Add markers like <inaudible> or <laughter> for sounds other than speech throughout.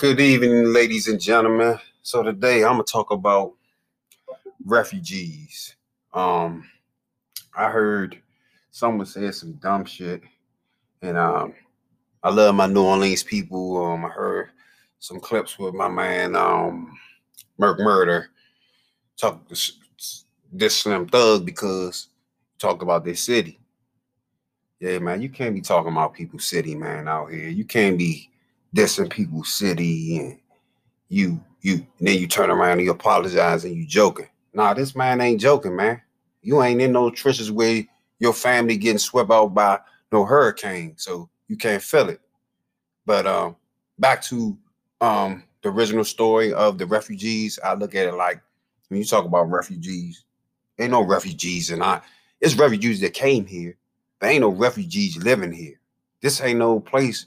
Good evening, ladies and gentlemen. So today I'm gonna talk about refugees. Um, I heard someone say some dumb shit, and um, I love my New Orleans people. Um, I heard some clips with my man um, Merc Murder talk this, this Slim Thug because talked about this city. Yeah, man, you can't be talking about people's city, man, out here. You can't be dissing people's city and you you then you turn around and you apologize and you joking. Nah, this man ain't joking, man. You ain't in no trenches where your family getting swept out by no hurricane, so you can't feel it. But um, back to um the original story of the refugees, I look at it like when you talk about refugees, ain't no refugees and I it's refugees that came here. There ain't no refugees living here. This ain't no place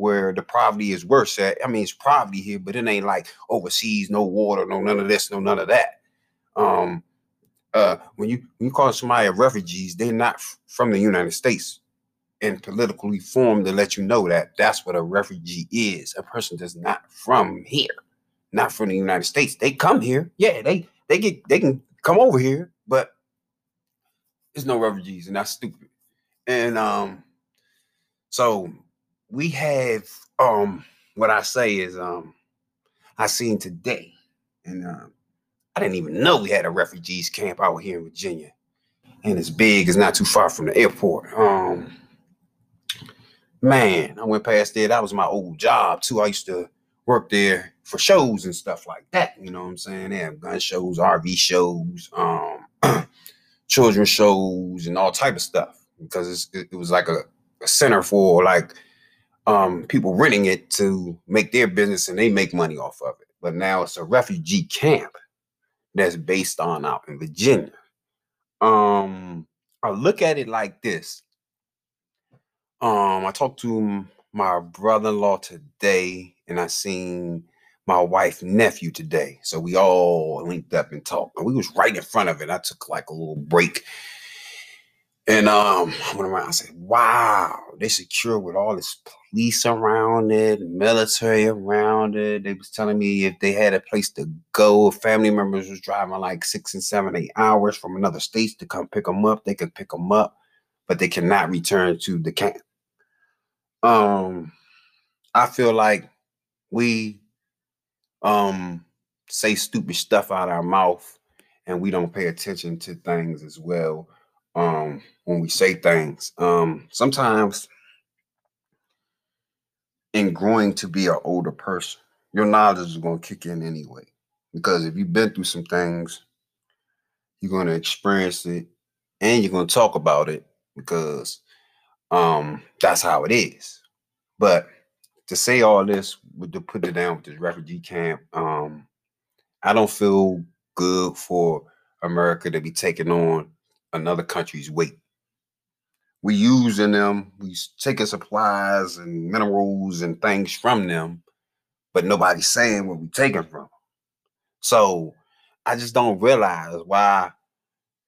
where the poverty is worse at. I mean, it's poverty here, but it ain't like overseas, no water, no none of this, no none of that. Um, uh, when you when you call somebody a refugees, they're not f- from the United States and politically formed to let you know that that's what a refugee is. A person that's not from here, not from the United States. They come here, yeah, they they get they can come over here, but there's no refugees, and that's stupid. And um, so we have um what I say is um I seen today, and um I didn't even know we had a refugees camp out here in Virginia. And it's big, it's not too far from the airport. Um man, I went past there. That was my old job too. I used to work there for shows and stuff like that. You know what I'm saying? They have gun shows, RV shows, um, <clears throat> children shows, and all type of stuff. Because it, was like a, a center for like um, people renting it to make their business and they make money off of it. But now it's a refugee camp that's based on out in Virginia. Um, I look at it like this. Um, I talked to my brother-in-law today, and I seen my wife nephew today. So we all linked up and talked. And we was right in front of it. I took like a little break and um, I went around. I said, "Wow, they secure with all this police around it, military around it." They was telling me if they had a place to go, family members was driving like six and seven, eight hours from another states to come pick them up, they could pick them up, but they cannot return to the camp. Um, I feel like we um say stupid stuff out our mouth, and we don't pay attention to things as well um, when we say things. Um, sometimes in growing to be an older person, your knowledge is going to kick in anyway. Because if you've been through some things, you're going to experience it and you're going to talk about it because um, that's how it is. But to say all this, with to put it down with this refugee camp, um, I don't feel good for America to be taking on another country's weight. We using them, we taking supplies and minerals and things from them, but nobody's saying where we taking from. So I just don't realize why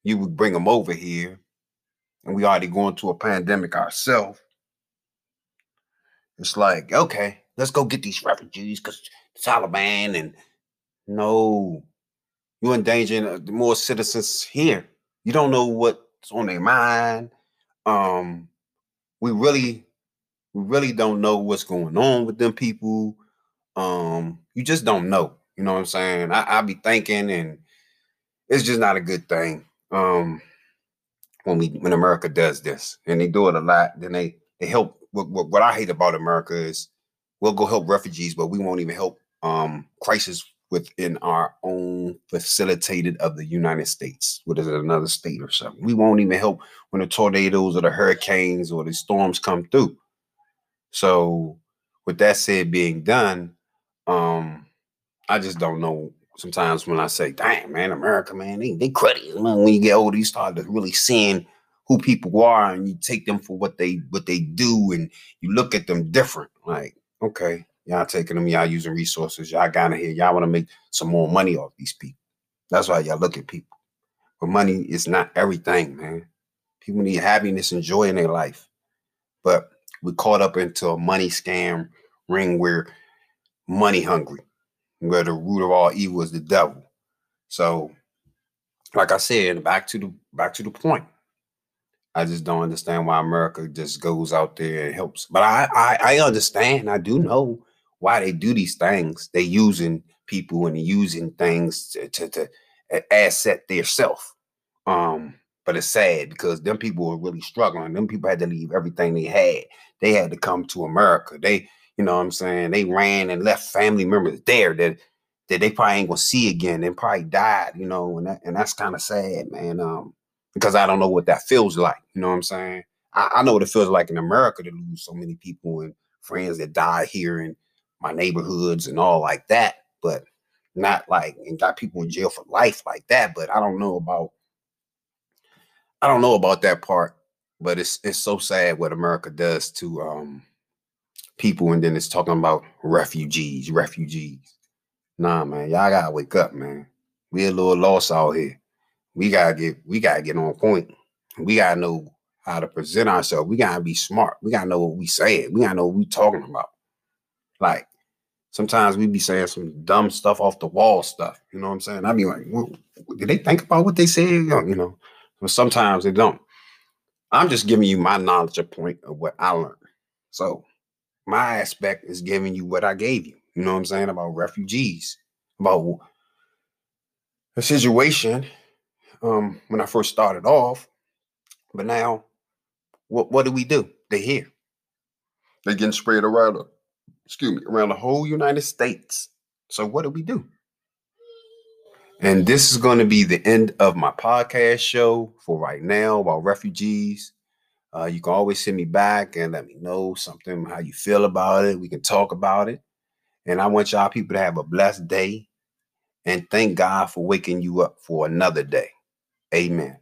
you would bring them over here, and we already going through a pandemic ourselves. It's like, okay, let's go get these refugees because Taliban and no, you're endangering uh, more citizens here. You don't know what's on their mind. Um, we really, we really don't know what's going on with them people. Um, you just don't know. You know what I'm saying? I, I be thinking, and it's just not a good thing. Um, when we when America does this, and they do it a lot, then they they help. What, what, what I hate about America is we'll go help refugees, but we won't even help um crisis within our own facilitated of the United States. What is it, another state or something? We won't even help when the tornadoes or the hurricanes or the storms come through. So, with that said being done, um, I just don't know. Sometimes when I say, "Damn, man, America, man, they they crazy." When you get older, you start to really seeing who people are, and you take them for what they what they do, and you look at them different. Like, okay, Y'all taking them, y'all using resources. Y'all got in here. Y'all want to make some more money off these people. That's why y'all look at people. But money is not everything, man. People need happiness and joy in their life. But we caught up into a money scam ring where money hungry, where the root of all evil is the devil. So, like I said, back to the back to the point. I just don't understand why America just goes out there and helps. But I I, I understand. I do know why they do these things. They using people and using things to to, to asset their self. Um, but it's sad because them people were really struggling. Them people had to leave everything they had. They had to come to America. They, you know what I'm saying? They ran and left family members there that that they probably ain't gonna see again. They probably died, you know, and that, and that's kind of sad, man. Um, because I don't know what that feels like. You know what I'm saying? I, I know what it feels like in America to lose so many people and friends that die here in my neighborhoods and all like that, but not like and got people in jail for life like that. But I don't know about I don't know about that part, but it's it's so sad what America does to um people, and then it's talking about refugees, refugees. Nah, man, y'all gotta wake up, man. We a little lost out here. We gotta get we gotta get on point. We gotta know how to present ourselves. We gotta be smart. We gotta know what we saying. We gotta know what we talking about. Like sometimes we be saying some dumb stuff off the wall stuff. You know what I'm saying? I'd be like, well, did they think about what they said? You know, but sometimes they don't. I'm just giving you my knowledge of point of what I learned. So my aspect is giving you what I gave you. You know what I'm saying about refugees, about the situation um, when I first started off. But now, what what do we do? They're here. They're getting spread around. Excuse me, around the whole United States. So what do we do? And this is going to be the end of my podcast show for right now about refugees. Uh, you can always send me back and let me know something, how you feel about it. We can talk about it. And I want y'all people to have a blessed day and thank God for waking you up for another day. Amen.